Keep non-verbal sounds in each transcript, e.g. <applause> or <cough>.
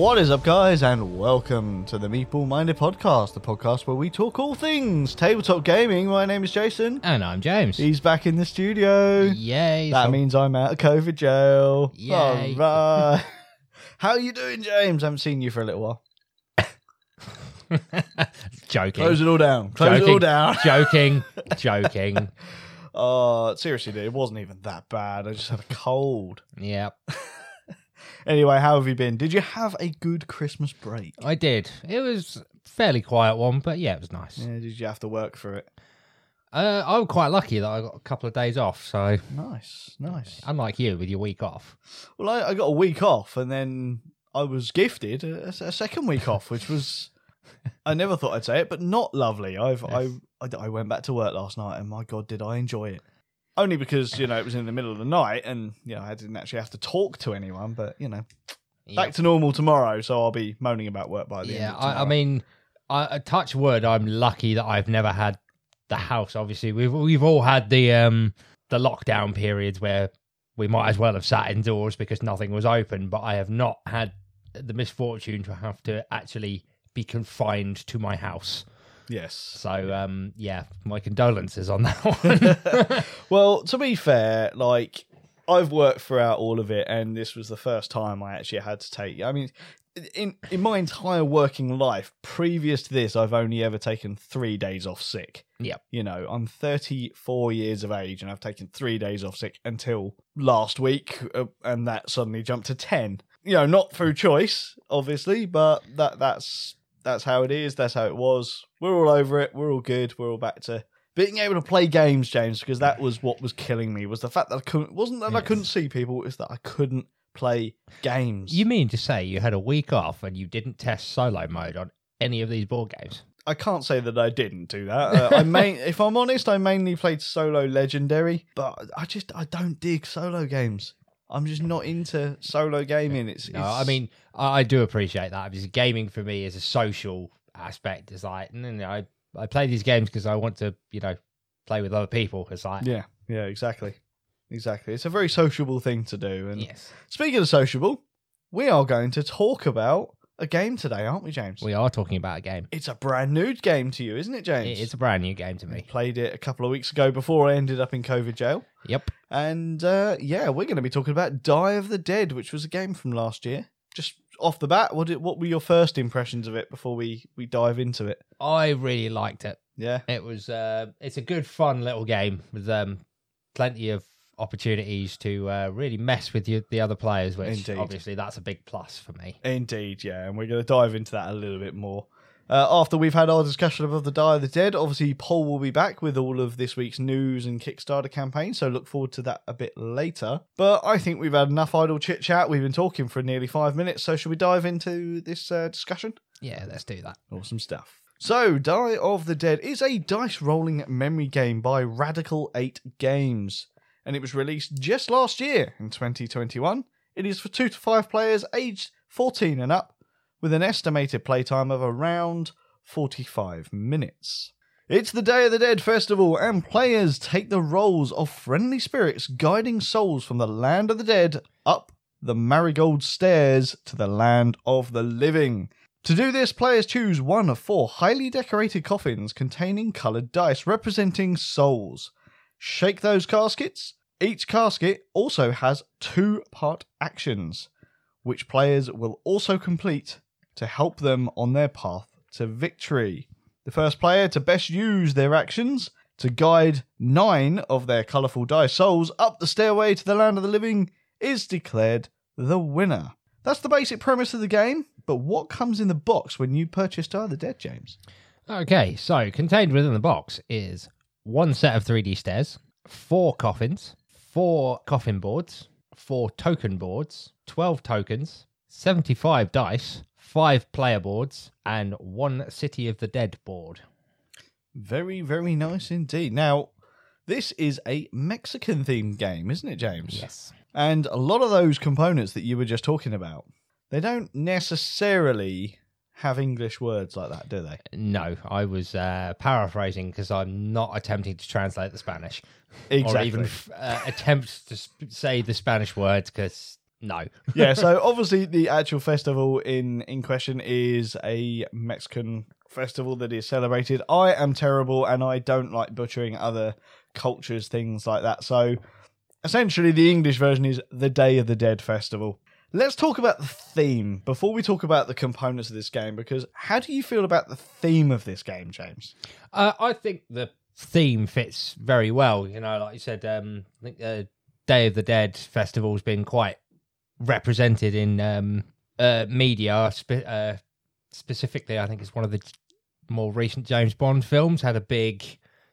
What is up, guys, and welcome to the Meeple Minded Podcast, the podcast where we talk all things tabletop gaming. My name is Jason. And I'm James. He's back in the studio. Yay. That so- means I'm out of COVID jail. Yay. All right. How you doing, James? I haven't seen you for a little while. <laughs> joking. Close it all down. Close joking. it all down. joking. Joking. <laughs> Oh, seriously, dude, it wasn't even that bad. I just had a cold. Yep. <laughs> Anyway, how have you been? Did you have a good Christmas break? I did. It was fairly quiet one, but yeah, it was nice. Yeah, did you have to work for it? Uh, I'm quite lucky that I got a couple of days off. So, Nice, nice. unlike you with your week off. Well, I, I got a week off, and then I was gifted a, a second week off, which was <laughs> I never thought I'd say it, but not lovely. I've Yes. I, I I went back to work last night, and my god, did I enjoy it! Only because you know it was in the middle of the night, and you know I didn't actually have to talk to anyone. But you know, back to normal tomorrow, so I'll be moaning about work by the end. yeah, I, I mean, I, I touch wood. I'm lucky that I've never had the house. Obviously, we've we've all had the um the lockdown periods where we might as well have sat indoors because nothing was open. But I have not had the misfortune to have to actually be confined to my house. Yes. So um yeah, my condolences on that one. <laughs> <laughs> Well, to be fair, like I've worked throughout all of it, and this was the first time I actually had to take. I mean, in in my entire working life, previous to this, I've only ever taken three days off sick. Yeah, You know, I'm 34 years of age, and I've taken three days off sick until last week, uh, and that suddenly jumped to 10. You know, not through choice, obviously, but that that's that's how it is. That's how it was. We're all over it. We're all good. We're all back to being able to play games, James, because that was what was killing me. Was the fact that I couldn't. Wasn't that I couldn't see people. It's that I couldn't play games. you mean to say you had a week off and you didn't test solo mode on any of these board games? I can't say that I didn't do that. Uh, I main, <laughs> if I'm honest, I mainly played solo legendary, but I just I don't dig solo games. I'm just not into solo gaming. It's, No, it's I mean I, I do appreciate that because gaming for me is a social aspect. It's like no, no, I I play these games because I want to you know play with other people. It's like yeah, yeah, exactly, exactly. It's a very sociable thing to do. And yes, speaking of sociable, we are going to talk about a game today, aren't we, James? we are talking about a game. It's a brand new game to you, isn't it, James? It's a brand new game to me. I played it a couple of weeks ago before I ended up in COVID jail. Yep. And uh, yeah, we're going to be talking about Die of the Dead, which was a game from last year. Just off the bat, what did, what were your first impressions of it before we we dive into it? I really liked it. Yeah, It was uh, it's a good fun little game with um plenty of opportunities to uh, really mess with you, the other players, which Indeed. obviously that's a big plus for me. indeed, yeah, and we're going to dive into that a little bit more. Uh, after we've had our discussion of the Die of the Dead, obviously Paul will be back with all of this week's news and Kickstarter campaign, so look forward to that a bit later. But I think we've had enough idle chit chat. We've been talking for nearly five minutes, so should we dive into this uh, discussion? Yeah, let's do that. Awesome stuff. So, Die of the Dead is a dice rolling memory game by Radical 8 Games, and it was released just last year in 2021. It is for 2 to 5 players aged 14 and up, with an estimated playtime of around 45 minutes. It's the Day of the Dead festival, and players take the roles of friendly spirits guiding souls from the land of the dead up the marigold stairs to the land of the living. To do this, players choose one of four highly decorated coffins containing coloured dice representing souls. Shake those caskets. Each casket also has two part actions, which players will also complete to help them on their path to victory. The first player to best use their actions to guide nine of their colourful dice souls up the stairway to the land of the living is declared the winner. That's the basic premise of the game, but what comes in the box when you purchase Die uh, of the Dead, James? Okay, so contained within the box is one set of 3D stairs, four coffins, four coffin boards, four token boards, 12 tokens, 75 dice, five player boards, and one City of the Dead board. Very, very nice indeed. Now, this is a Mexican themed game, isn't it, James? Yes. And a lot of those components that you were just talking about, they don't necessarily have English words like that, do they? No, I was uh, paraphrasing because I'm not attempting to translate the Spanish Exactly. or even uh, attempt to sp- say the Spanish words because No. <laughs> yeah, so obviously the actual festival in in question is a Mexican festival that is celebrated. I am terrible and I don't like butchering other cultures, things like that. So essentially the English version is the Day of the Dead festival. Let's talk about the theme before we talk about the components of this game because how do you feel about the theme of this game, James? Uh, I think the theme fits very well. You know, like you said, um, I think the Day of the Dead festival's been quite represented in um, uh, media. Spe- uh, specifically, I think it's one of the more recent James Bond films had a big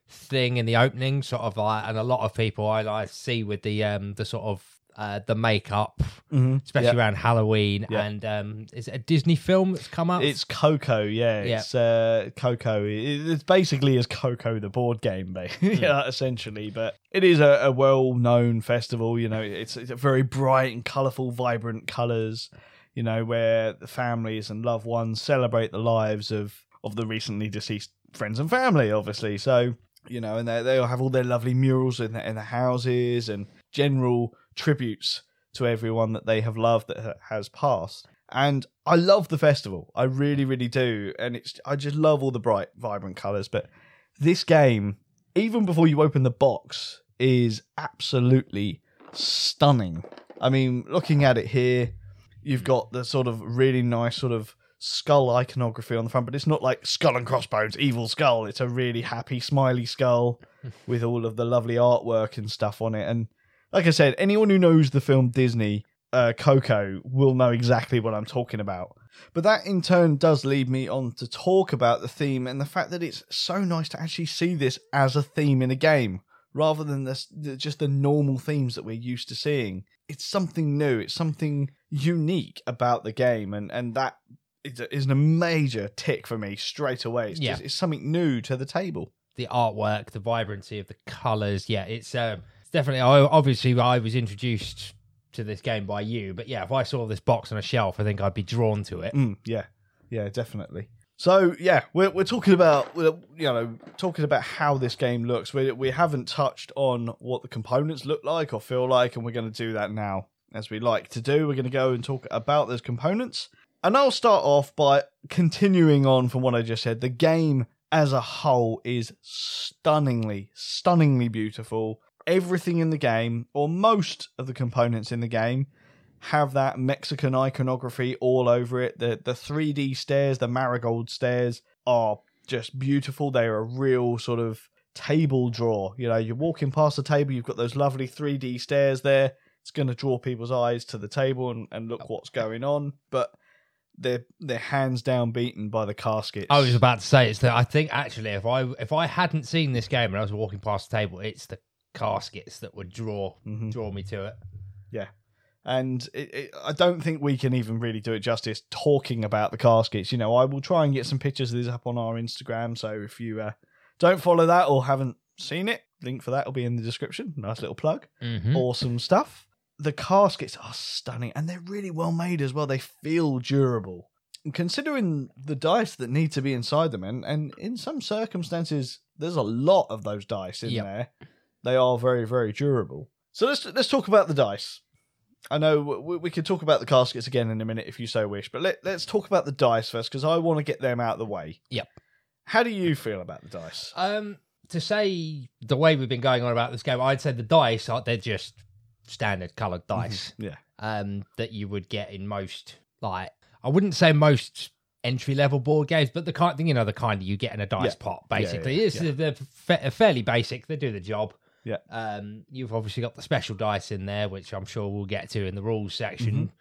thing in the opening, sort of like, and a lot of people I, I see with the um, the sort of uh, the makeup, Mm-hmm. especially around Halloween, Yeah. and um, is it a Disney film that's come up? It's Coco, yeah. Yeah. It's uh, Coco. It- It's basically as Coco the board game, Hmm. <laughs> yeah, essentially. But it is a, a well-known festival. You know, it's, it's a very bright and colourful, vibrant colours. You know, where the families and loved ones celebrate the lives of of the recently deceased friends and family, obviously. So you know, and they they all have all their lovely murals in the, in the houses and general tributes to everyone that they have loved that has passed. And I love the festival. I really, really do. And it's I just love all the bright, vibrant colours. But this game, even before you open the box, is absolutely stunning. I mean, looking at it here, you've got the sort of really nice sort of skull iconography on the front, but it's not like skull and crossbones, evil skull. It's a really happy, smiley skull <laughs> with all of the lovely artwork and stuff on it. And like I said, anyone who knows the film Disney uh, Coco will know exactly what I'm talking about. But that in turn does lead me on to talk about the theme and the fact that it's so nice to actually see this as a theme in a game rather than this, just the normal themes that we're used to seeing. It's something new, it's something unique about the game, and, and that is, a, is a major tick for me straight away. It's, Yeah. just, it's something new to the table. the artwork, the vibrancy of the colors. Yeah, it's um, it's definitely. I obviously I was introduced to this game by you, but yeah, if I saw this box on a shelf, I think I'd be drawn to it. Mm, yeah, yeah, definitely. So yeah, we're we're talking about you know talking about how this game looks. We we haven't touched on what the components look like or feel like, and we're going to do that now, as we like to do. We're going to go and talk about those components, and I'll start off by continuing on from what I just said. The game as a whole is stunningly, stunningly beautiful. Everything in the game, or most of the components in the game, have that Mexican iconography all over it. The the 3D stairs, the marigold stairs are just beautiful. They are a real sort of table draw. You know, you're walking past the table, you've got those lovely 3D stairs there. It's going to draw people's eyes to the table and, and look what's going on. But they're they're hands down beaten by the caskets. I was about to say it's that I think actually if I if I hadn't seen this game and I was walking past the table, it's the caskets that would draw Mhm. draw me to it. Yeah. And it, it, I don't think we can even really do it justice talking about the caskets. You know, I will try and get some pictures of these up on our Instagram. So if you uh, don't follow that or haven't seen it, link for that will be in the description. Nice little plug. Mm-hmm. Awesome stuff. The caskets are stunning and they're really well made as well. They feel durable. And considering the dice that need to be inside them, and, and in some circumstances, there's a lot of those dice in Yep. there. They are very, very durable. So let's let's talk about the dice. I know we, we could talk about the caskets again in a minute if you so wish, but let, let's talk about the dice first because I want to get them out of the way. Yep. How do you feel about the dice? Um, to say the way we've been going on about this game, I'd say the dice are they're just standard coloured dice. Yeah. um, that you would get in most like I wouldn't say most entry level board games, but the kind you know the kind you get in a dice Yeah. pot. Yeah, yeah, Basically, it's yeah. they're fa- fairly basic. They do the job. Yeah. Um, you've obviously got the special dice in there, which I'm sure we'll get to in the rules section,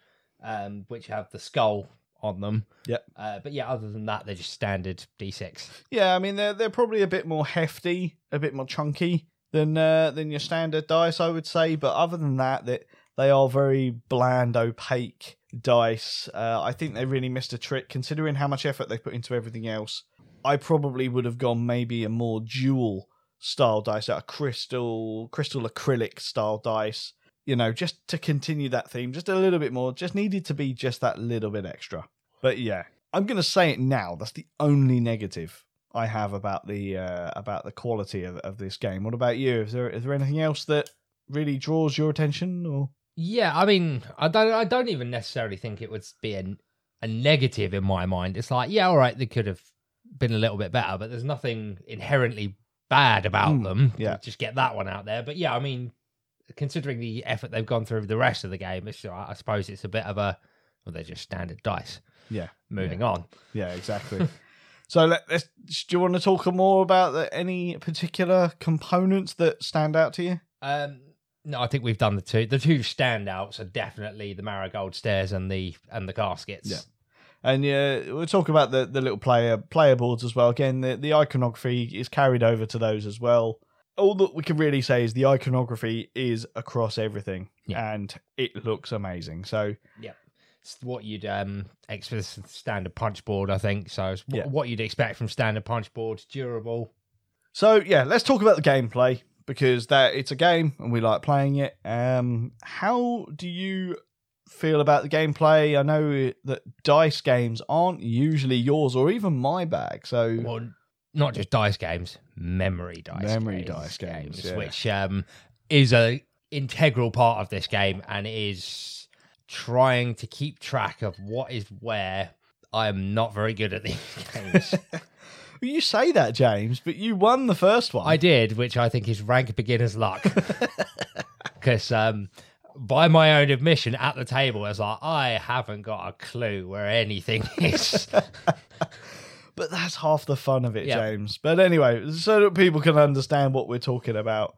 um, which have the skull on them. Mm-hmm. Yep. Uh, but yeah, other than that, they're just standard d6. Yeah, I mean they're they're probably a bit more hefty, a bit more chunky than uh, than your standard dice, I would say. But other than that, that they are very bland, opaque dice. Uh, I think they really missed a trick considering how much effort they put into everything else. I probably would have gone maybe a more dual style dice, a crystal crystal acrylic style dice. You know, just to continue that theme, just a little bit more. Just needed to be just that little bit extra. But yeah, I'm going to say it now. That's the only negative I have about the uh, about the quality of, of this game. What about you? Is there is there anything else that really draws your attention? Or Yeah, I mean, I don't, I don't even necessarily think it would be a, a negative in my mind. It's like, yeah, all right, they could have been a little bit better, but there's nothing inherently bad about Mm, them. yeah. just get that one out there. But yeah, I mean, considering the effort they've gone through the rest of the game, it's, I suppose it's a bit of a, well, they're just standard dice. Yeah. Moving on. Yeah, exactly. <laughs> so let, let's. Do you want to talk more about the, any particular components that stand out to you? Um, no, I think we've done the two. The two standouts are definitely the marigold stairs and the and the caskets. Yeah. And yeah, we'll talk about the, the little player player boards as well. Again, the, the iconography is carried over to those as well. All that we can really say is the iconography is across everything, Yeah. and it looks amazing. So yeah, It's what you'd um expect standard punch board, I think. So it's wh- Yeah. what you'd expect from standard punch boards, durable. So yeah, let's talk about the gameplay because that it's a game and we like playing it. Um, how do you feel about the gameplay? I know that dice games aren't usually yours or even my bag. So Well, not just dice games, memory dice. Memory games, dice games, yeah. which um is a integral part of this game and is trying to keep track of what is where. I am not very good at these <laughs> games. Well, <laughs> you say that, James, but you won the first one. I did, which I think is rank beginner's luck. <laughs> Because um, by my own admission at the table, I was like, I haven't got a clue where anything <laughs> is. <laughs> But that's half the fun of it, Yeah. James. But anyway, so that people can understand what we're talking about,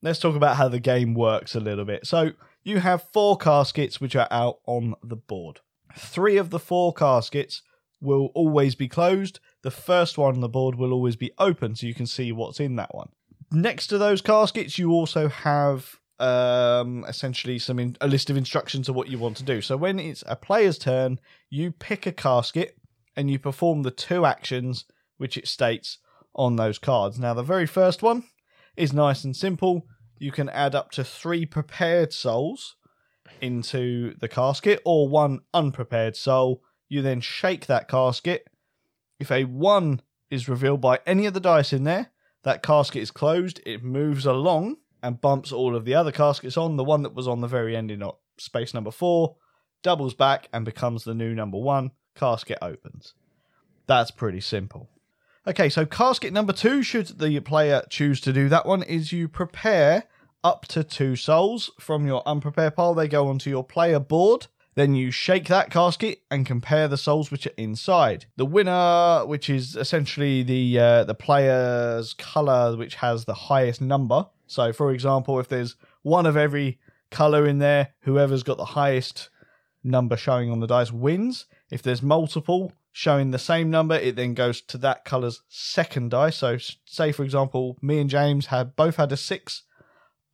let's talk about how the game works a little bit. So you have four caskets which are out on the board. Three of the four caskets will always be closed. The first one on the board will always be open so you can see what's in that one. Next to those caskets, you also have um, essentially some in- a list of instructions of what you want to do. So when it's a player's turn, you pick a casket and you perform the two actions which it states on those cards. Now, the very first one is nice and simple. You can add up to three prepared souls into the casket or one unprepared soul. You then shake that casket. If a one is revealed by any of the dice in there, that casket is closed. It moves along and bumps all of the other caskets on. The one that was on the very end in uh, space number four doubles back and becomes the new number one. Casket opens. That's pretty simple. Okay, so casket number two, should the player choose to do that one, is you prepare up to two souls from your unprepared pile. They go onto your player board. Then you shake that casket and compare the souls which are inside. The winner, which is essentially the uh, the player's color, which has the highest number. So, for example, if there's one of every color in there, whoever's got the highest number showing on the dice wins. If there's multiple showing the same number, it then goes to that color's second dice. So, say for example, me and James had both had a six.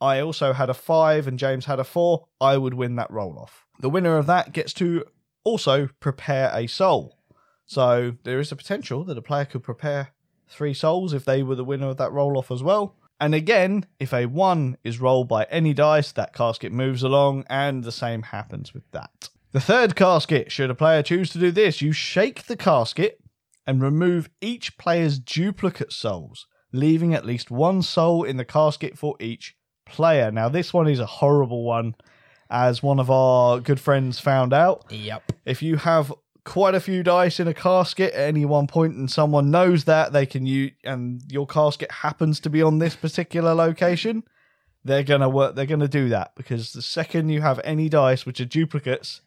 I also had a five, and James had a four. I would win that roll off. The winner of that gets to also prepare a soul. So there is a potential that a player could prepare three souls if they were the winner of that roll off as well. And again, if a one is rolled by any dice, that casket moves along, and the same happens with that. The third casket, should a player choose to do this, you shake the casket and remove each player's duplicate souls, leaving at least one soul in the casket for each player. Now, this one is a horrible one, as one of our good friends found out. Yep. If you have quite a few dice in a casket at any one point and someone knows that they can use and your casket happens to be on this particular location they're gonna work they're gonna do that because the second you have any dice which are duplicates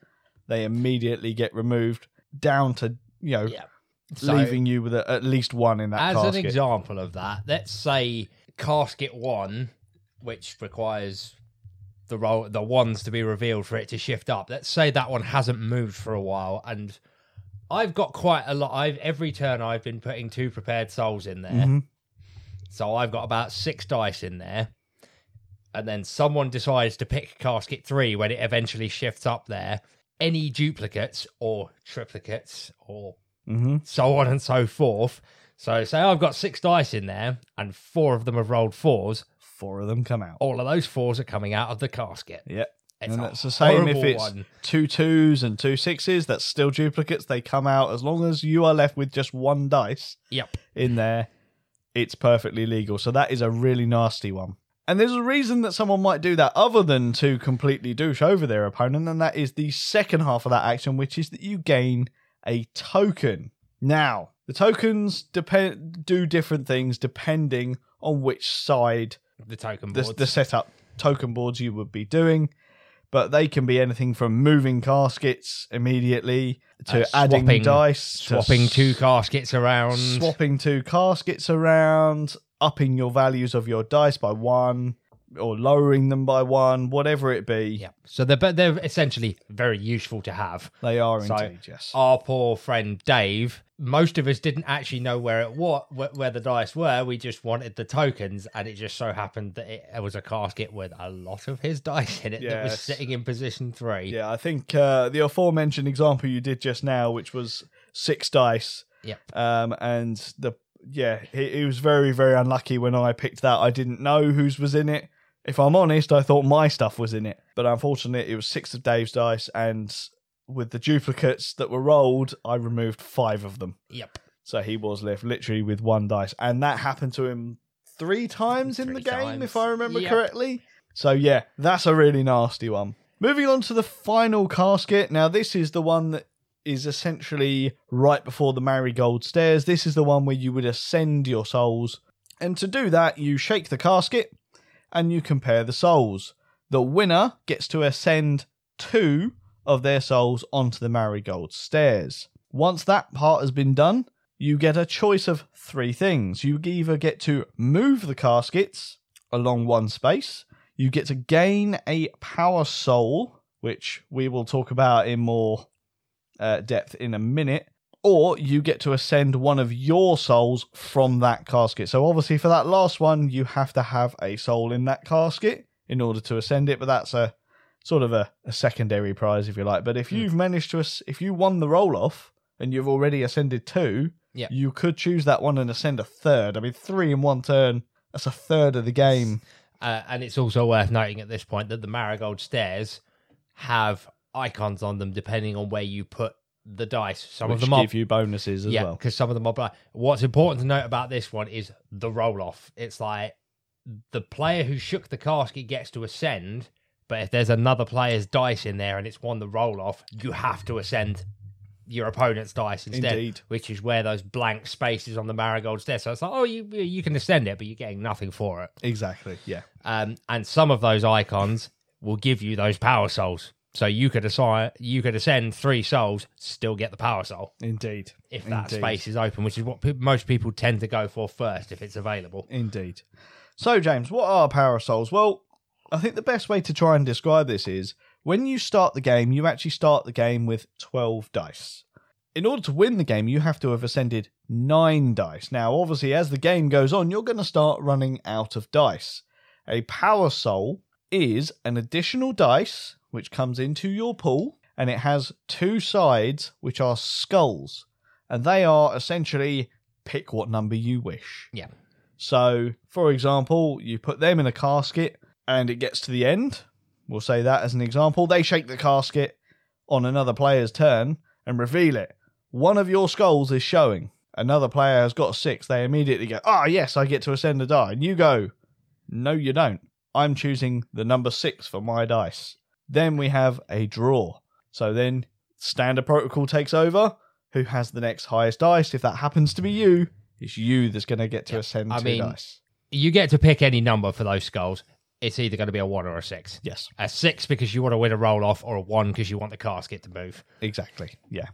they immediately get removed down to you know. So, leaving you with a, at least one in that as casket an example of that, let's say casket one, which requires the roll the ones to be revealed for it to shift up. Let's say that one hasn't moved for a while, and I've got quite a lot. I've every turn I've been putting two prepared souls in there, Mhm. so I've got about six dice in there. And then someone decides to pick casket three when it eventually shifts up there. Any duplicates or triplicates or Mhm. so on and so forth. So say I've got six dice in there and four of them have rolled fours. Four of them come out All of those fours are coming out of the casket. Yep. It's and that's the same if it's one. two twos and two sixes. That's still duplicates. They come out as long as you are left with just one dice Yep. in there. It's perfectly legal. So that is a really nasty one. And there's a reason that someone might do that other than to completely douche over their opponent, and that is the second half of that action, which is that you gain a token. Now, the tokens depend do different things depending on which side The token the, boards. the setup token boards you would be doing. But they can be anything from moving caskets immediately to Uh, adding swapping- dice, swapping s- two caskets around. swapping two caskets around, upping your values of your dice by one, or lowering them by one, whatever it be. Yeah. So they're but they're essentially very useful to have. They are So, indeed, yes. Our poor friend Dave. Most of us didn't actually know where it what where, where the dice were. We just wanted the tokens, and it just so happened that it, it was a casket with a lot of his <laughs> dice in it that was sitting in position three. Yeah, I think uh, the aforementioned example you did just now, which was six dice, Yep. um, and the yeah, he, he was very very unlucky when I picked that. I didn't know whose was in it. If I'm honest, I thought my stuff was in it, but unfortunately, it was six of Dave's dice, and with the duplicates that were rolled, I removed five of them. Yep. So he was left literally with one dice, and that happened to him three times in the game, times. if I remember Yep. correctly. So yeah, that's a really nasty one. Moving on to the final casket. Now this is the one that is essentially right before the marigold stairs. This is the one where you would ascend your souls, and to do that, you shake the casket and you compare the souls. The winner gets to ascend two of their souls onto the marigold stairs. Once that part has been done, you get a choice of three things. You either get to move the caskets along one space, you get to gain a power soul, which we will talk about in more uh, depth in a minute, or you get to ascend one of your souls from that casket. So, obviously, for that last one, you have to have a soul in that casket in order to ascend it, but that's a sort of a, a secondary prize, if you like. But if you've managed to, if you won the roll off and you've already ascended two, Yeah. you could choose that one and ascend a third. I mean, three in one turn, that's a third of the game. Uh, and it's also worth noting at this point that the marigold stairs have icons on them depending on where you put the dice. Some which of them are give you bonuses as yeah, well. because some of them are black. What's important to note about this one is the roll off. It's like the player who shook the casket gets to ascend, but if there's another player's dice in there and it's won the roll off, you have to ascend your opponent's dice instead, Indeed. which is where those blank spaces on the marigold stairs. So it's like, oh, you you can ascend it, but you're getting nothing for it. Exactly. Yeah. Um, and some of those icons will give you those power souls. So you could assign, you could ascend three souls, still get the power soul Indeed. if that Indeed. space is open, which is what pe- most people tend to go for first if it's available. Indeed. So, James, what are power souls? Well, I think the best way to try and describe this is when you start the game, you actually start the game with 12 dice. In order to win the game, you have to have ascended nine dice. Now, obviously, as the game goes on, you're going to start running out of dice. A power soul is an additional dice which comes into your pool, and it has two sides which are skulls, and they are essentially pick what number you wish. Yeah. So, for example, you put them in a casket and it gets to the end. We'll say that as an example. They shake the casket on another player's turn and reveal it. One of your skulls is showing. Another player has got six. They immediately go, Ah, yes, I get to ascend a die. And you go, No, you don't. I'm choosing the number six for my dice. Then we have a draw. So then standard protocol takes over. Who has the next highest dice? If that happens to be you, it's you that's going to get to Yeah, ascend I two mean- dice. You get to pick any number for those skulls. It's either going to be a one or a six. Yes, A six because you want to win a roll off, or a one because you want the casket to move. exactly. Yeah.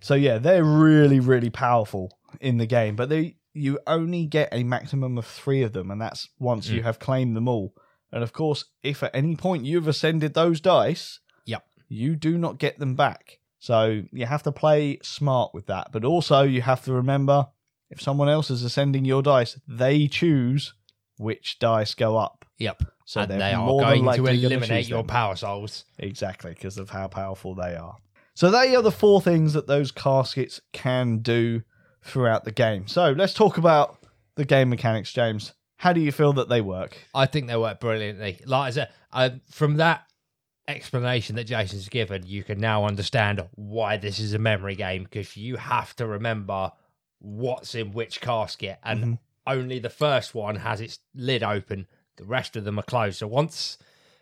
So yeah, they're really, really powerful in the game, but they you only get a maximum of three of them, and that's once you Mm. have claimed them all. And of course, if at any point you've ascended those dice, Yep. you do not get them back. So you have to play smart with that. But also you have to remember if someone else is ascending your dice, they choose which dice go up. Yep. So and they're they are more than going to eliminate your them. power souls. Exactly, because of how powerful they are. So they are the four things that those caskets can do throughout the game. So let's talk about the game mechanics, James. How do you feel that they work? I think they work brilliantly. Like I said, uh, from that explanation that Jason's given, you can now understand why this is a memory game because you have to remember what's in which casket, and Mhm. only the first one has its lid open The rest of them are closed. So once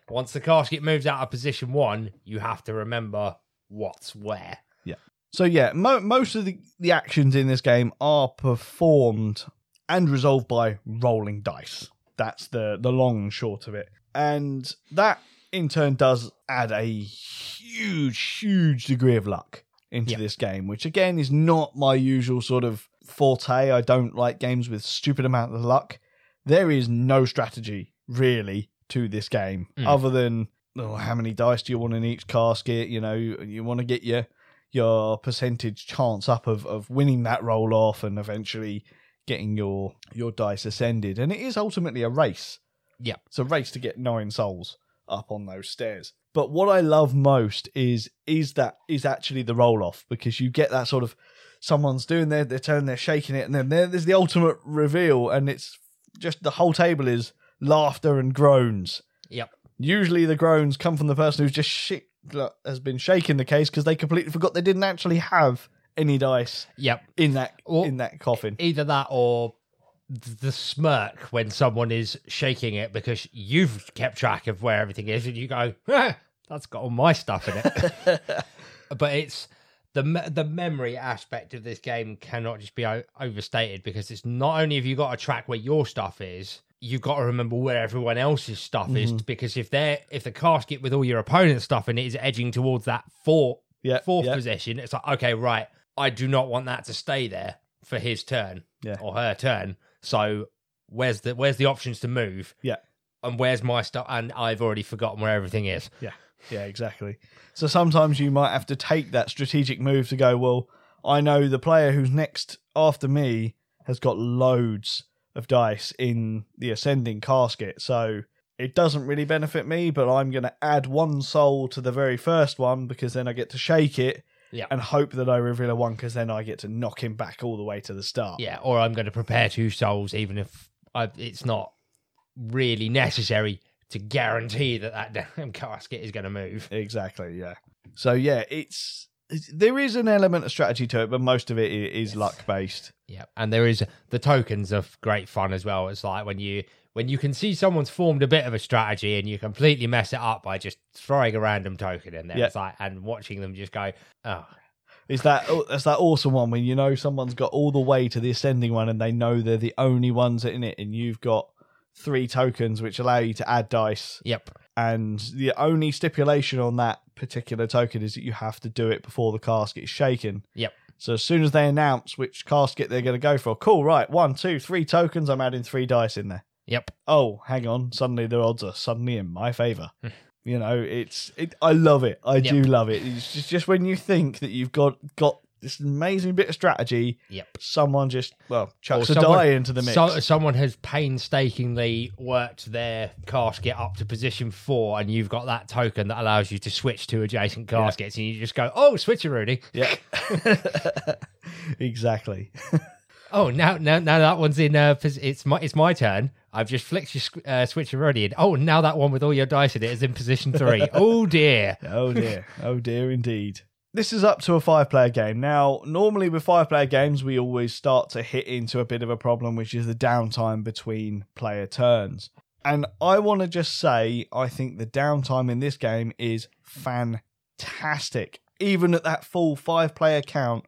once the casket moves out of position one, you have to remember what's where. Yeah. So yeah, mo- most of the, the actions in this game are performed and resolved by rolling dice. That's the the long and short of it. And that in turn does add a huge, huge degree of luck into Yeah. this game, which again is not my usual sort of forte. I don't like games with stupid amount of luck. There is no strategy really to this game Mm. other than oh, how many dice do you want in each casket? You know, you, you want to get your your percentage chance up of, of winning that roll off and eventually getting your your dice ascended. And it is ultimately a race. Yeah. It's a race to get nine souls up on those stairs. But what I love most is is that is actually the roll off because you get that sort of someone's doing their their turn, they're shaking it, and then there's the ultimate reveal, and it's just the whole table is laughter and groans. Yep. Usually the groans come from the person who's just shit has been shaking the case because they completely forgot they didn't actually have any dice Yep. in that in that coffin. Either that or th- the smirk when someone is shaking it because you've kept track of where everything is and you go, "Ah, that's got all my stuff in it. <laughs> but it's the me- the memory aspect of this game cannot just be o- overstated because it's not only have you got to track where your stuff is, you've got to remember where everyone else's stuff is because if they're if the casket with all your opponent's stuff in it is edging towards that fourth Yeah, fourth yeah. position, it's like okay, right, I do not want that to stay there for his turn Yeah. or her turn. So where's the where's the options to move? Yeah. And where's my stuff? And I've already forgotten where everything is. Yeah, yeah, exactly. So sometimes you might have to take that strategic move to go, well, I know the player who's next after me has got loads of dice in the ascending casket. So it doesn't really benefit me, but I'm going to add one soul to the very first one because then I get to shake it Yeah. and hope that I reveal a one because then I get to knock him back all the way to the start. Yeah, or I'm going to prepare two souls, even if I, it's not really necessary to guarantee that that damn <laughs> casket is going to move. Exactly, yeah. So yeah, it's, there is an element of strategy to it, but most of it is is luck based. Yeah, and there is the tokens of great fun as well. It's like when you when you can see someone's formed a bit of a strategy and you completely mess it up by just throwing a random token in there. Yeah. It's like and watching them just go, oh, Is that that's that awesome one when you know someone's got all the way to the ascending one and they know they're the only ones in it, and you've got three tokens which allow you to add dice, yep, and the only stipulation on that particular token is that you have to do it before the casket is shaken. Yep. So as soon as they announce which casket they're going to go for, cool, right, one, two, three tokens, I'm adding three dice in there. Yep, Oh, hang on, suddenly the odds are suddenly in my favor. you know, it's it. I love it. I do love it. It's just, just when you think that you've got got this amazing bit of strategy, yep. someone just well chucks Or a someone- die into the mix. So, someone has painstakingly worked their casket up to position four, and you've got that token that allows you to switch to adjacent caskets, and you just go, "Oh, switcheroonie! yeah, <laughs> <laughs> exactly. <laughs> Oh, now, now, now that one's in. Uh, it's my, it's my turn. I've just flicked your uh, switcheroonie, and oh, now that one with all your dice in it is in position three. <laughs> oh dear. Oh dear. oh dear indeed. This is up to a five player game. Now, normally with five player games, we always start to hit into a bit of a problem, which is the downtime between player turns. And I want to just say, I think the downtime in this game is fantastic. Even at that full five player count,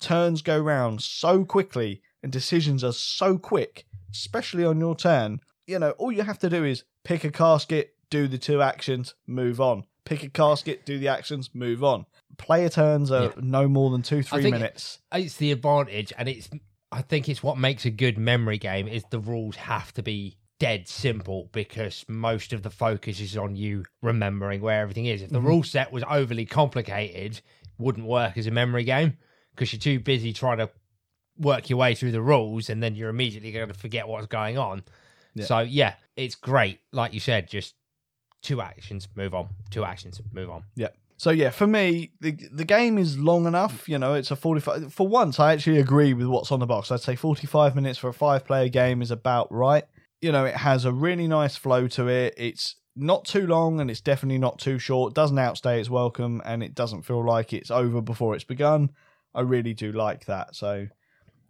turns go round so quickly and decisions are so quick, especially on your turn. You know, all you have to do is pick a casket, do the two actions, move on. Pick a casket, do the actions, move on. Player turns are Yeah. no more than two, three think- minutes. It's the advantage, and it's. I think it's what makes a good memory game is the rules have to be dead simple because most of the focus is on you remembering where everything is. If the mm-hmm. rule set was overly complicated, wouldn't work as a memory game because you're too busy trying to work your way through the rules and then you're immediately going to forget what's going on. Yeah. So yeah, it's great. Like you said, just two actions, move on. Two actions, move on. Yeah. So yeah, for me, the the game is long enough. You know, it's a forty-five. For once, I actually agree with what's on the box. I'd say forty-five minutes for a five-player game is about right. You know, it has a really nice flow to it. It's not too long, and it's definitely not too short. Doesn't outstay its welcome, and it doesn't feel like it's over before it's begun. I really do like that. So,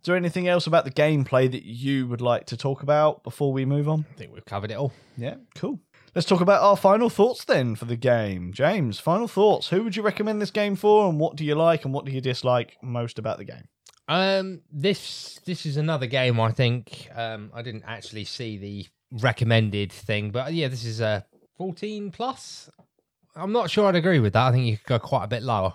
Is there anything else about the gameplay that you would like to talk about before we move on? I think we've covered it all. Yeah, cool. Let's talk about our final thoughts then for the game. James, final thoughts. Who would you recommend this game for, and what do you like and what do you dislike most about the game? Um, this this is another game. I think um, I didn't actually see the recommended thing, but yeah, this is a 14 plus. I'm not sure I'd agree with that. I think you could go quite a bit lower.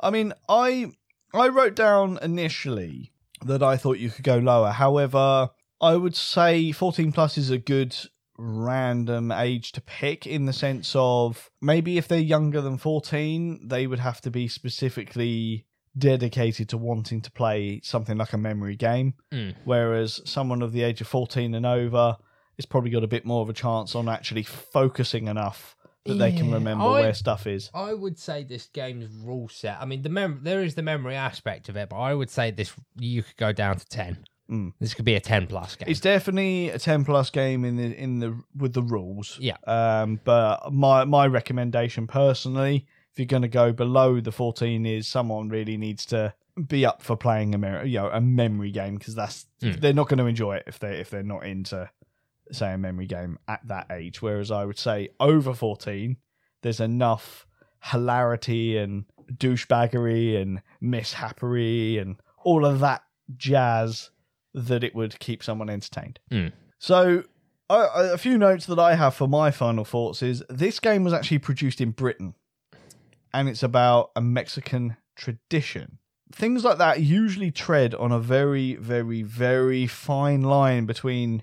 I mean, I I wrote down initially that I thought you could go lower. However, I would say 14 plus is a good random age to pick in the sense of maybe if they're younger than 14, they would have to be specifically dedicated to wanting to play something like a memory game. Mm. Whereas someone of the age of 14 and over is probably got a bit more of a chance on actually focusing enough that they can remember I- where stuff is. I would say this game's rule set. I mean, the mem- there is the memory aspect of it, but I would say this you could go down to 10. Mm. This could be a 10 plus game. It's definitely a 10 plus game in the in the with the rules. Yeah. Um but my my recommendation personally if you're going to go below the 14 is someone really needs to be up for playing a mer- you know a memory game because that's Mm. they're not going to enjoy it if they if they're not into say a memory game at that age whereas I would say over 14 there's enough hilarity and douchebaggery and mishappery and all of that jazz that it would keep someone entertained. Mm. So, a, a few notes that I have for my final thoughts is this game was actually produced in Britain and it's about a Mexican tradition. Things like that usually tread on a very, very, very fine line between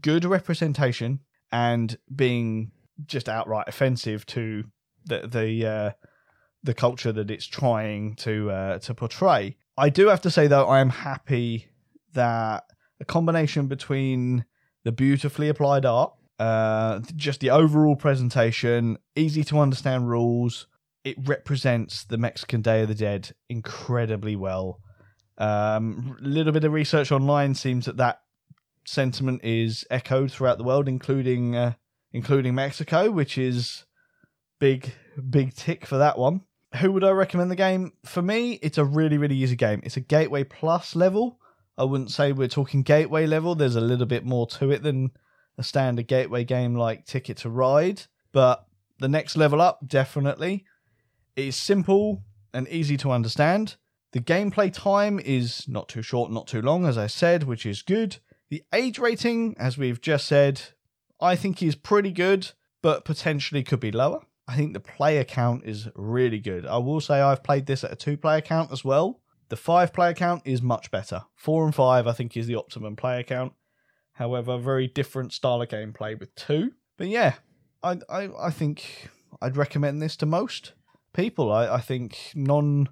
good representation and being just outright offensive to the the uh, the culture that it's trying to uh, to portray. I do have to say though, I am happy that a combination between the beautifully applied art, uh, just the overall presentation, easy to understand rules, it represents the Mexican Day of the Dead incredibly well. Um, a little bit of research online seems that that sentiment is echoed throughout the world, including uh, including Mexico, which is big big tick for that one. Who would I recommend the game? For me, it's a really really easy game. It's a Gateway Plus level. I wouldn't say we're talking Gateway level. There's a little bit more to it than a standard Gateway game like Ticket to Ride, but the next level up definitely. It is simple and easy to understand. The gameplay time is not too short, not too long, as I said, which is good. The age rating, as we've just said, I think is pretty good, but potentially could be lower. I think the player count is really good. I will say I've played this at a two player count as well. The five player count is much better. Four and five, I think, is the optimum player count. However, very different style of gameplay with two. But yeah, I I, I think I'd recommend this to most people. I, I think non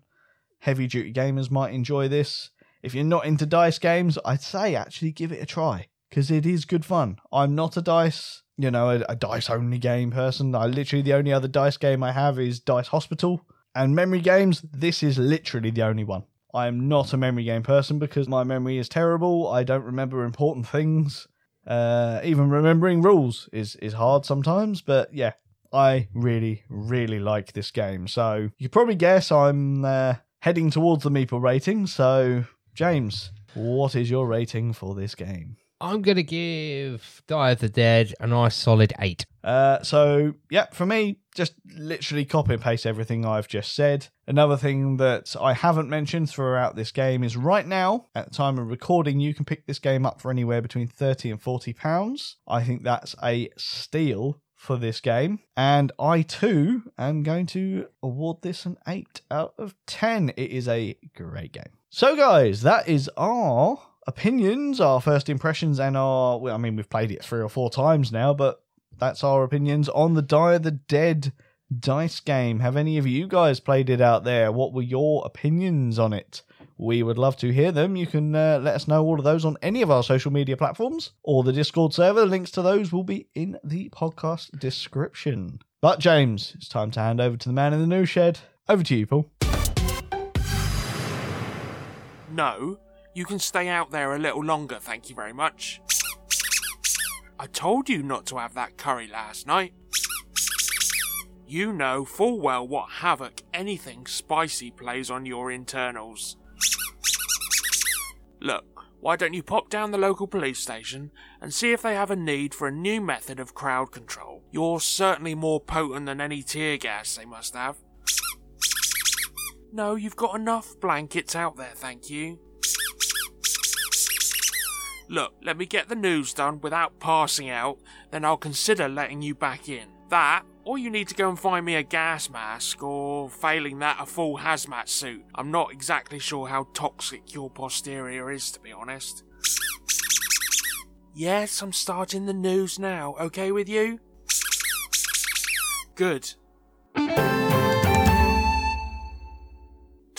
heavy duty gamers might enjoy this. If you're not into dice games, I'd say actually give it a try because it is good fun. I'm not a dice, you know, a, a dice only game person. I literally the only other dice game I have is Dice Hospital and memory games. This is literally the only one. I am not a memory game person because my memory is terrible. I don't remember important things. Uh, even remembering rules is is hard sometimes. But yeah, I really really like this game. So you probably guess I'm uh, heading towards the Meeple rating. So James, what is your rating for this game? I'm going to give Die of the Dead a nice solid 8. Uh, so yeah, for me, just literally copy and paste everything I've just said. Another thing that I haven't mentioned throughout this game is right now, at the time of recording, you can pick this game up for anywhere between thirty and forty pounds. I think that's a steal for this game, and I too am going to award this an eight out of ten. It is a great game. So, guys, that is our opinions, our first impressions, and our. Well, I mean, we've played it three or four times now, but that's our opinions on the Die of the Dead dice game. Have any of you guys played it out there? What were your opinions on it? We would love to hear them. You can uh, let us know all of those on any of our social media platforms or the Discord server. The links to those will be in the podcast description. But, James, it's time to hand over to the man in the new shed. Over to you, Paul. No, you can stay out there a little longer, thank you very much. I told you not to have that curry last night. You know full well what havoc anything spicy plays on your internals. Look, why don't you pop down the local police station and see if they have a need for a new method of crowd control? You're certainly more potent than any tear gas they must have. No, you've got enough blankets out there, thank you. Look, let me get the news done without passing out, then I'll consider letting you back in. That, or you need to go and find me a gas mask, or failing that, a full hazmat suit. I'm not exactly sure how toxic your posterior is, to be honest. Yes, I'm starting the news now. Okay with you? Good.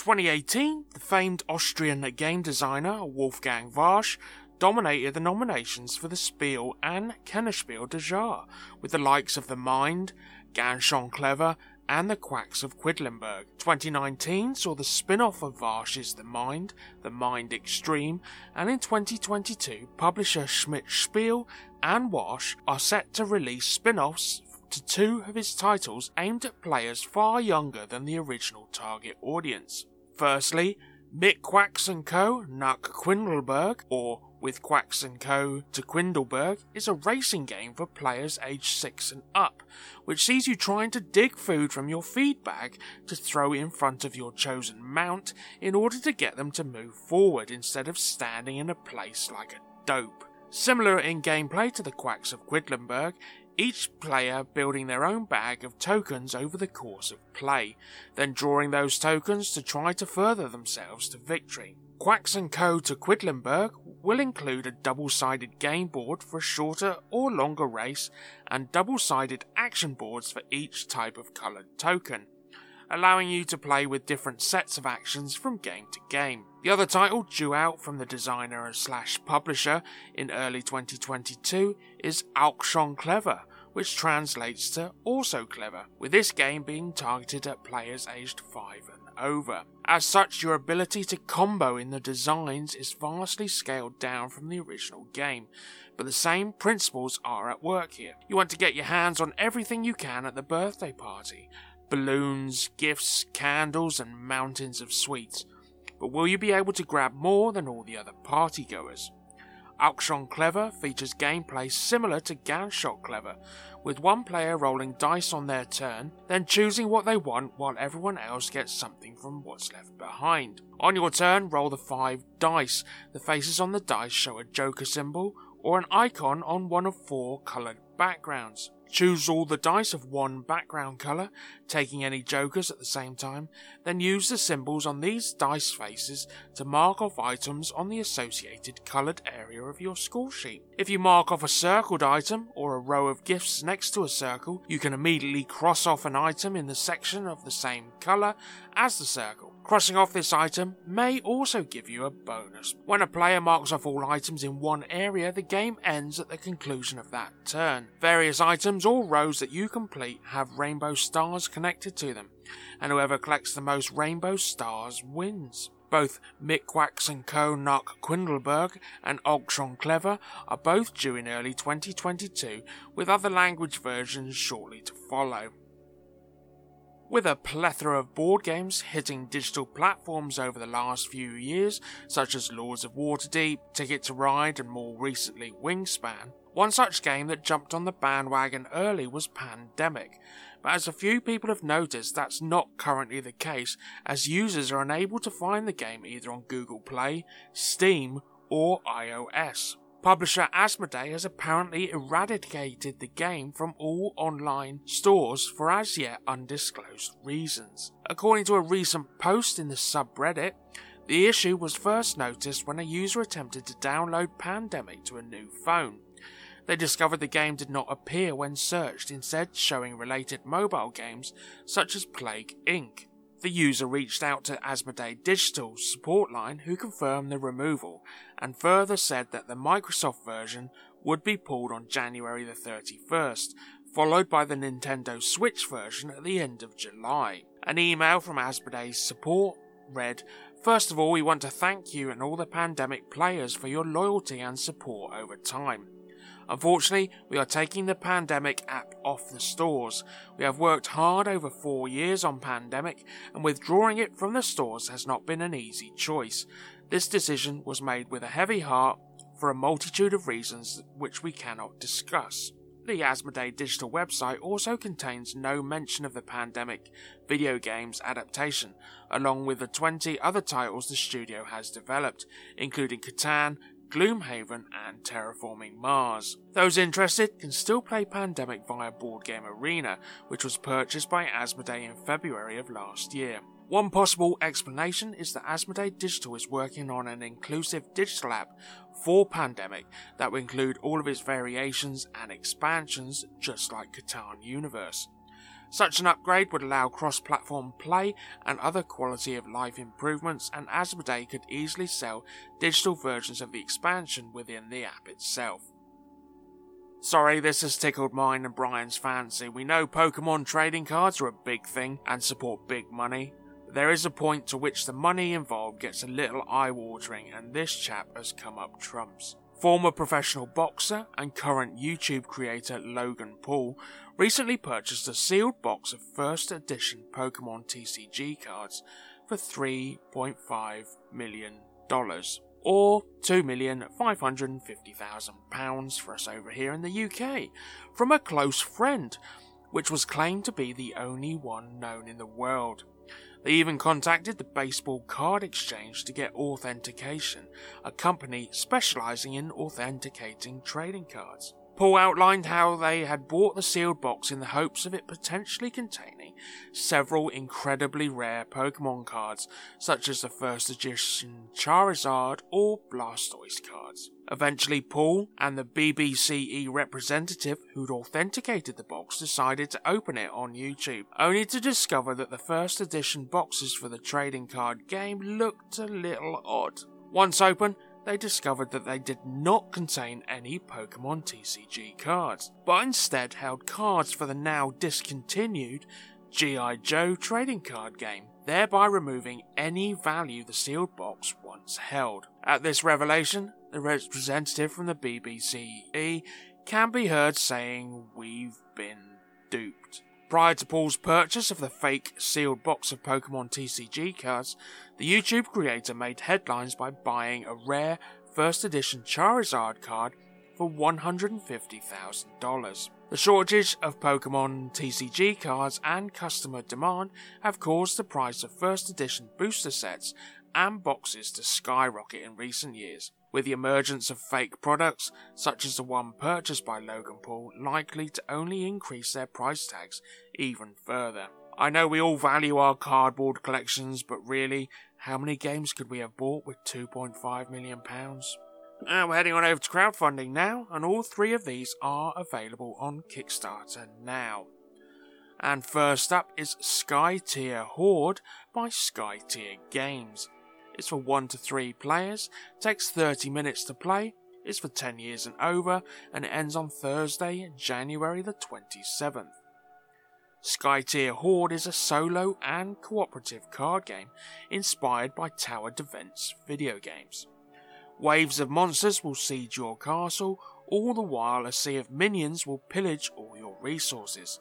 2018, the famed Austrian game designer Wolfgang Warsch dominated the nominations for the Spiel and Kennerspiel des Jahres, with the likes of The Mind, Ganz schön clever, and The Quacks of Quedlinburg. 2019 saw the spin off of Warsch's The Mind, The Mind Extreme, and in 2022, publisher Schmidt Spiel and Warsch are set to release spin offs to two of his titles aimed at players far younger than the original target audience. Firstly, Mit Quacks & Co. Nach Quindelberg, or with Quacks & Co. to Quindleberg is a racing game for players aged 6 and up, which sees you trying to dig food from your feed bag to throw in front of your chosen mount in order to get them to move forward instead of standing in a place like a dope. Similar in gameplay to the Quacks of Quedlinburg, each player building their own bag of tokens over the course of play, then drawing those tokens to try to further themselves to victory. Quacks & Co. to Quedlinburg will include a double-sided game board for a shorter or longer race and double-sided action boards for each type of coloured token, allowing you to play with different sets of actions from game to game. The other title, due out from the designer slash publisher in early 2022, is Auch schon clever, which translates to also clever, with this game being targeted at players aged 5 and over. As such, your ability to combo in the designs is vastly scaled down from the original game, but the same principles are at work here. You want to get your hands on everything you can at the birthday party balloons, gifts, candles, and mountains of sweets. But will you be able to grab more than all the other partygoers? Auch schon Clever features gameplay similar to Ganz schön Clever, with one player rolling dice on their turn, then choosing what they want while everyone else gets something from what's left behind. On your turn, roll the five dice. The faces on the dice show a joker symbol or an icon on one of four coloured backgrounds. Choose all the dice of one background colour, taking any jokers at the same time, then use the symbols on these dice faces to mark off items on the associated coloured area of your score sheet. If you mark off a circled item or a row of gifts next to a circle, you can immediately cross off an item in the section of the same colour as the circle. Crossing off this item may also give you a bonus. When a player marks off all items in one area, the game ends at the conclusion of that turn. Various items or rows that you complete have rainbow stars connected to them, and whoever collects the most rainbow stars wins. Both Quacks and Co. Nach Quindelberg and Auch Clever are both due in early 2022, with other language versions shortly to follow. With a plethora of board games hitting digital platforms over the last few years, such as Lords of Waterdeep, Ticket to Ride, and more recently Wingspan, one such game that jumped on the bandwagon early was Pandemic, but as a few people have noticed, that's not currently the case, as users are unable to find the game either on Google Play, Steam, or iOS. Publisher Asmodee has apparently eradicated the game from all online stores for as yet undisclosed reasons. According to a recent post in the subreddit, the issue was first noticed when a user attempted to download Pandemic to a new phone. They discovered the game did not appear when searched, instead showing related mobile games such as Plague Inc. The user reached out to Asmodee Digital's support line who confirmed the removal and further said that the Microsoft version would be pulled on January the 31st, followed by the Nintendo Switch version at the end of July. An email from Asmodee's support read, First of all, we want to thank you and all the pandemic players for your loyalty and support over time. Unfortunately, we are taking the Pandemic app off the stores. We have worked hard over four years on Pandemic, and withdrawing it from the stores has not been an easy choice. This decision was made with a heavy heart for a multitude of reasons which we cannot discuss. The Asmodee digital website also contains no mention of the Pandemic video games adaptation, along with the 20 other titles the studio has developed, including Catan, Gloomhaven, and Terraforming Mars. Those interested can still play Pandemic via Board Game Arena, which was purchased by Asmodee in February of last year. One possible explanation is that Asmodee Digital is working on an inclusive digital app for Pandemic that will include all of its variations and expansions, just like Catan Universe. Such an upgrade would allow cross platform play and other quality of life improvements, and Asmodee could easily sell digital versions of the expansion within the app itself. Sorry, this has tickled mine and Brian's fancy. We know Pokemon trading cards are a big thing and support big money. But There is a point to which the money involved gets a little eye watering, and this chap has come up trumps. Former professional boxer and current YouTube creator Logan Paul recently purchased a sealed box of first edition Pokemon TCG cards for $3.5 million, or £2,550,000 for us over here in the UK, from a close friend, which was claimed to be the only one known in the world. They even contacted the Baseball Card Exchange to get authentication, a company specializing in authenticating trading cards. Paul outlined how they had bought the sealed box in the hopes of it potentially containing several incredibly rare Pokemon cards, such as the first edition Charizard or Blastoise cards. Eventually, Paul and the BBCE representative who'd authenticated the box decided to open it on YouTube, only to discover that the first edition boxes for the trading card game looked a little odd. Once open, they discovered that they did not contain any Pokemon TCG cards, but instead held cards for the now discontinued G.I. Joe trading card game, thereby removing any value the sealed box once held. At this revelation, the representative from the BBCE can be heard saying, We've been duped. Prior to Paul's purchase of the fake sealed box of Pokemon TCG cards, the YouTube creator made headlines by buying a rare first edition Charizard card for $150,000. The shortage of Pokemon TCG cards and customer demand have caused the price of first edition booster sets and boxes to skyrocket in recent years, with the emergence of fake products, such as the one purchased by Logan Paul, likely to only increase their price tags even further. I know we all value our cardboard collections, but really, how many games could we have bought with £2.5 million? We're heading on over to crowdfunding now, and all three of these are available on Kickstarter now. And first up is Skytear Horde by Skytear Games. It's for 1 to 3 players, takes 30 minutes to play, is for 10 years and over, and it ends on Thursday, January the 27th. Skytear Horde is a solo and cooperative card game inspired by tower defense video games. Waves of monsters will siege your castle, all the while a sea of minions will pillage all your resources.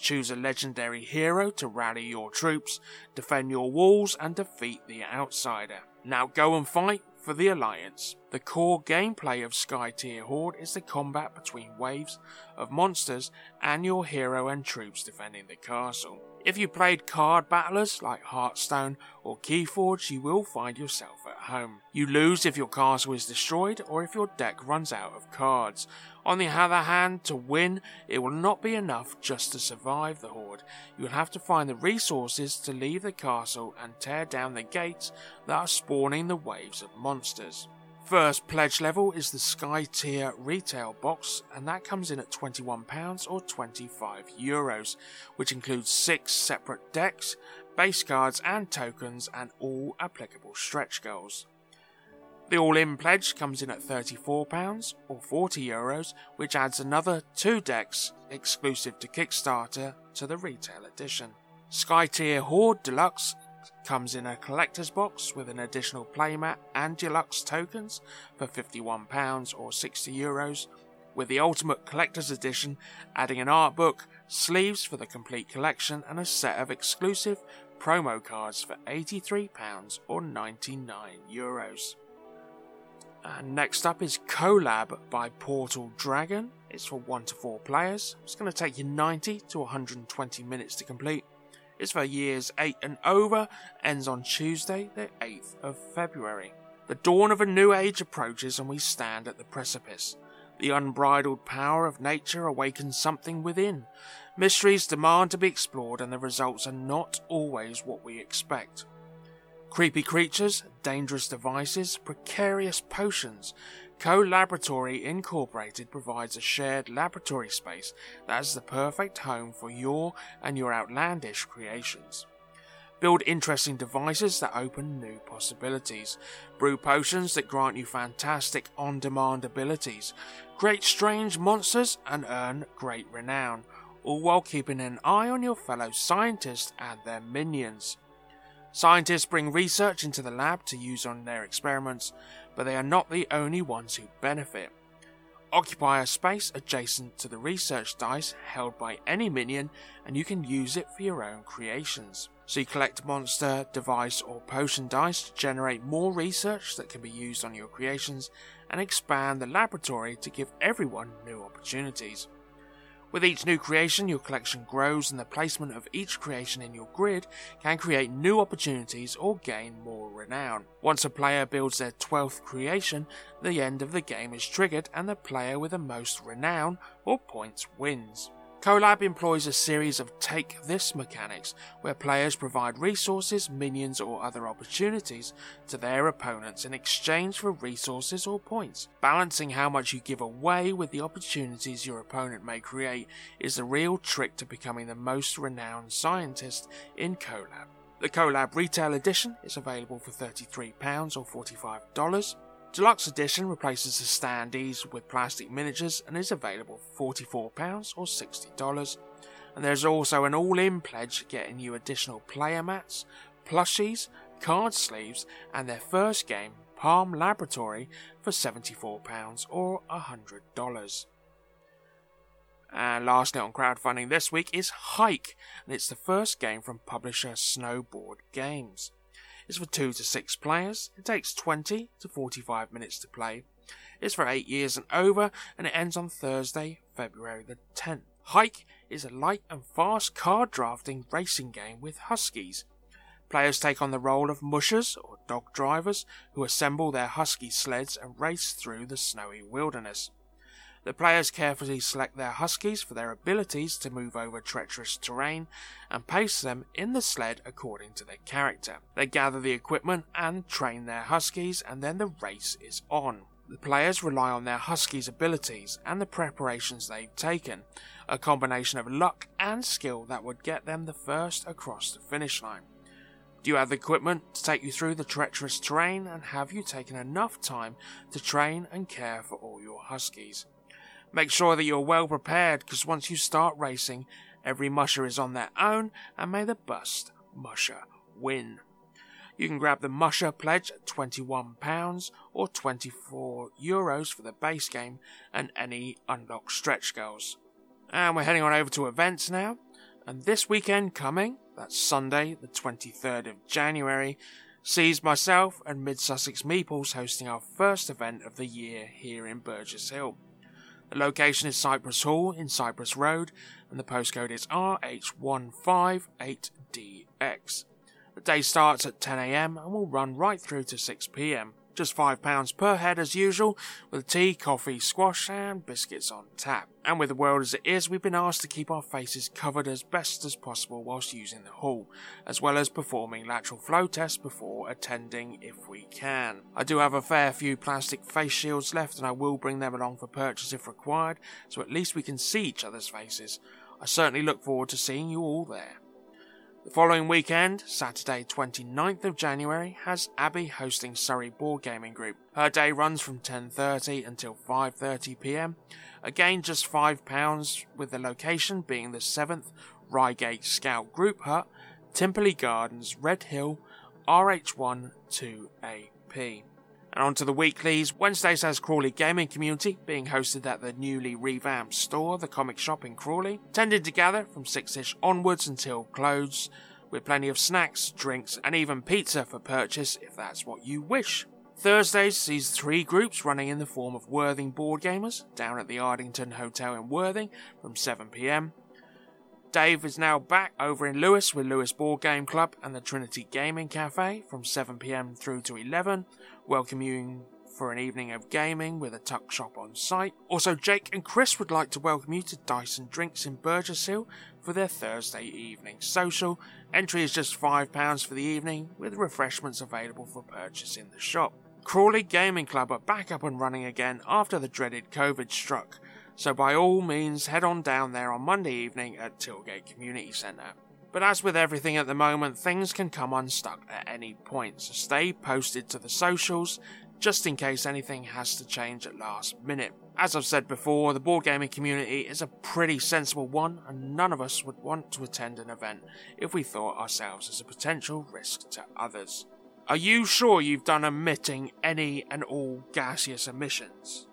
Choose a legendary hero to rally your troops, defend your walls, and defeat the outsider. Now go and fight for the Alliance. The core gameplay of Skytear Horde is the combat between waves of monsters and your hero and troops defending the castle. If you played card battlers like Hearthstone or Keyforge, you will find yourself at home. You lose if your castle is destroyed or if your deck runs out of cards. On the other hand, to win, it will not be enough just to survive the horde. You will have to find the resources to leave the castle and tear down the gates that are spawning the waves of monsters. First pledge level is the Skytear retail box, and that comes in at £21 or 25 euros, which includes six separate decks, base cards, and tokens, and all applicable stretch goals. The all in pledge comes in at £34 or 40 euros, which adds another two decks exclusive to Kickstarter to the retail edition. Skytear Horde Deluxe comes in a collector's box with an additional playmat and deluxe tokens for £51 or 60 euros. with the Ultimate Collector's Edition adding an art book, sleeves for the complete collection, and a set of exclusive promo cards for £83 or 99 euros. And next up is Collab by Portal Dragon. It's for 1 to 4 players. It's going to take you 90 to 120 minutes to complete. It's for years 8 and over, ends on Tuesday, the 8th of February. The dawn of a new age approaches and we stand at the precipice. The unbridled power of nature awakens something within. Mysteries demand to be explored, and the results are not always what we expect. Creepy creatures, dangerous devices, precarious potions. Co Laboratory Incorporated provides a shared laboratory space that is the perfect home for your and your outlandish creations. Build interesting devices that open new possibilities. Brew potions that grant you fantastic on demand abilities. Create strange monsters and earn great renown, all while keeping an eye on your fellow scientists and their minions. Scientists bring research into the lab to use on their experiments, but they are not the only ones who benefit. Occupy a space adjacent to the research dice held by any minion, and you can use it for your own creations. So you collect monster, device, or potion dice to generate more research that can be used on your creations and expand the laboratory to give everyone new opportunities. With each new creation, your collection grows, and the placement of each creation in your grid can create new opportunities or gain more renown. Once a player builds their 12th creation, the end of the game is triggered, and the player with the most renown or points wins. Collab employs a series of take this mechanics where players provide resources, minions, or other opportunities to their opponents in exchange for resources or points. Balancing how much you give away with the opportunities your opponent may create is the real trick to becoming the most renowned scientist in Collab. The Collab Retail Edition is available for £33 or $45. Deluxe Edition replaces the standees with plastic miniatures and is available for £44 or $60. And there's also an all in pledge getting you additional player mats, plushies, card sleeves, and their first game, Palm Laboratory, for £74 or $100. And lastly on crowdfunding this week is Hike, and it's the first game from publisher Snowboard Games is for 2 to 6 players. It takes 20 to 45 minutes to play. It's for 8 years and over, and it ends on Thursday, February the 10th. Hike is a light and fast card drafting racing game with huskies. Players take on the role of mushers or dog drivers who assemble their husky sleds and race through the snowy wilderness. The players carefully select their huskies for their abilities to move over treacherous terrain and pace them in the sled according to their character. They gather the equipment and train their huskies, and then the race is on. The players rely on their huskies' abilities and the preparations they've taken, a combination of luck and skill that would get them the first across the finish line. Do you have the equipment to take you through the treacherous terrain, and have you taken enough time to train and care for all your huskies? Make sure that you're well prepared because once you start racing, every musher is on their own and may the best musher win. You can grab the musher pledge at £21 or 24 euros for the base game and any unlocked stretch goals. And we're heading on over to events now. And this weekend coming, that's Sunday, the 23rd of January, sees myself and Mid Sussex Meeples hosting our first event of the year here in Burgess Hill. The location is Cyprus Hall in Cyprus Road, and the postcode is RH158DX. The day starts at 10am and will run right through to 6pm. Just £5 per head as usual, with tea, coffee, squash, and biscuits on tap. And with the world as it is, we've been asked to keep our faces covered as best as possible whilst using the hall, as well as performing lateral flow tests before attending if we can. I do have a fair few plastic face shields left, and I will bring them along for purchase if required, so at least we can see each other's faces. I certainly look forward to seeing you all there. The following weekend, Saturday 29th of January, has Abby hosting Surrey Board Gaming Group. Her day runs from 10:30 until 5:30 p.m. Again just £5 with the location being the 7th Reigate Scout Group Hut, Timperley Gardens, Red Hill, RH1 2AP. And on to the weeklies. Wednesdays has Crawley Gaming Community, being hosted at the newly revamped store, the comic shop in Crawley. Tended to gather from 6ish onwards until close, with plenty of snacks, drinks, and even pizza for purchase if that's what you wish. Thursdays sees three groups running in the form of Worthing board gamers down at the Ardington Hotel in Worthing from 7pm. Dave is now back over in Lewes with Lewes Board Game Club and the Trinity Gaming Cafe from 7pm through to 11, welcoming you for an evening of gaming with a tuck shop on site. Also, Jake and Chris would like to welcome you to Dyson Drinks in Burgess Hill for their Thursday evening social. Entry is just £5 for the evening, with refreshments available for purchase in the shop. Crawley Gaming Club are back up and running again after the dreaded COVID struck, so by all means head on down there on Monday evening at Tilgate Community Centre. But as with everything at the moment, things can come unstuck at any point, so stay posted to the socials just in case anything has to change at last minute. As I've said before, the board gaming community is a pretty sensible one, and none of us would want to attend an event if we thought ourselves as a potential risk to others. Are you sure you've done emitting any and all gaseous emissions?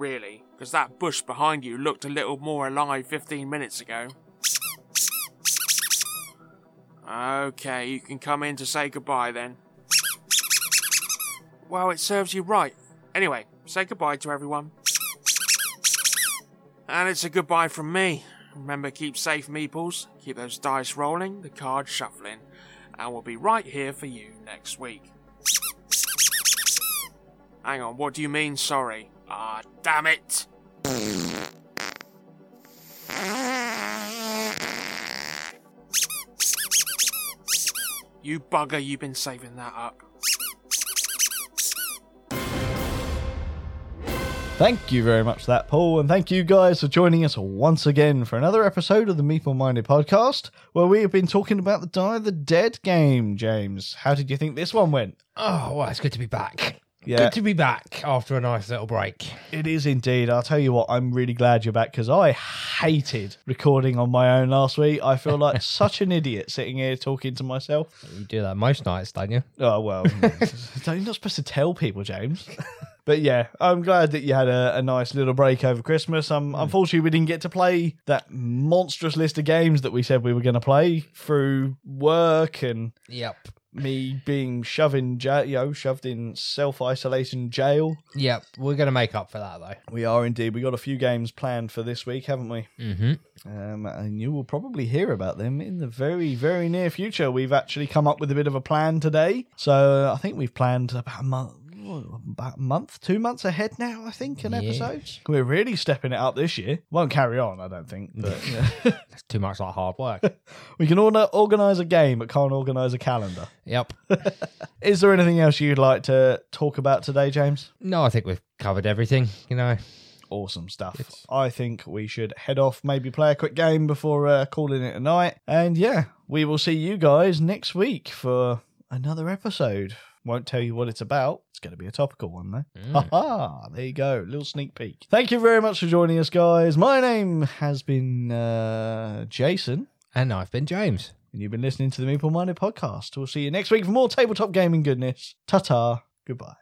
Really? Because that bush behind you looked a little more alive 15 minutes ago. Okay, you can come in to say goodbye then. Well, it serves you right. Anyway, say goodbye to everyone. And it's a goodbye from me. Remember, keep safe, meeples. Keep those dice rolling, the cards shuffling. And we'll be right here for you next week. Hang on, what do you mean, sorry? Ah, damn it! You bugger, you've been saving that up. Thank you very much for that, Paul, and thank you guys for joining us once again for another episode of the Meeple Minded podcast, where we have been talking about the Die of the Dead game. James, how did you think this one went? Oh, well, it's good to be back. Yeah. Good to be back after a nice little break. It is indeed. I'll tell you what, I'm really glad you're back because I hated recording on my own last week. I feel like <laughs> such an idiot sitting here talking to myself. You do that most nights, don't you? Oh, well, <laughs> <laughs> you're not supposed to tell people, James. But yeah, I'm glad that you had a, a nice little break over Christmas. Um, Unfortunately, we didn't get to play that monstrous list of games that we said we were going to play through work and Yep. Me being shoved in, ja- you know, shoved in self isolation jail. Yep. We're going to make up for that, though. We are indeed. We got a few games planned for this week, haven't we? Mm-hmm. Um, and you will probably hear about them in the very, very near future. We've actually come up with a bit of a plan today. So I think we've planned about a month. About a month, two months ahead now, I think, in Yeah. episodes. We're really stepping it up this year. Won't carry on, I don't think. But <laughs> yeah. <laughs> That's too much like hard work. <laughs> we can order, organise a game, but can't organise a calendar. yep. Is there anything else you'd like to talk about today, James? No, I think we've covered everything, you know. Awesome stuff. It's- I think we should head off, maybe play a quick game before uh, calling it a night. And yeah, we will see you guys next week for another episode. Won't tell you what it's about. It's going to be a topical one, though. Mm. Haha, there you go. Little sneak peek. Thank you very much for joining us, guys. My name has been uh, Jason. And I've been James. And you've been listening to the Meeple Minded podcast. We'll see you next week for more tabletop gaming goodness. Ta ta. Goodbye.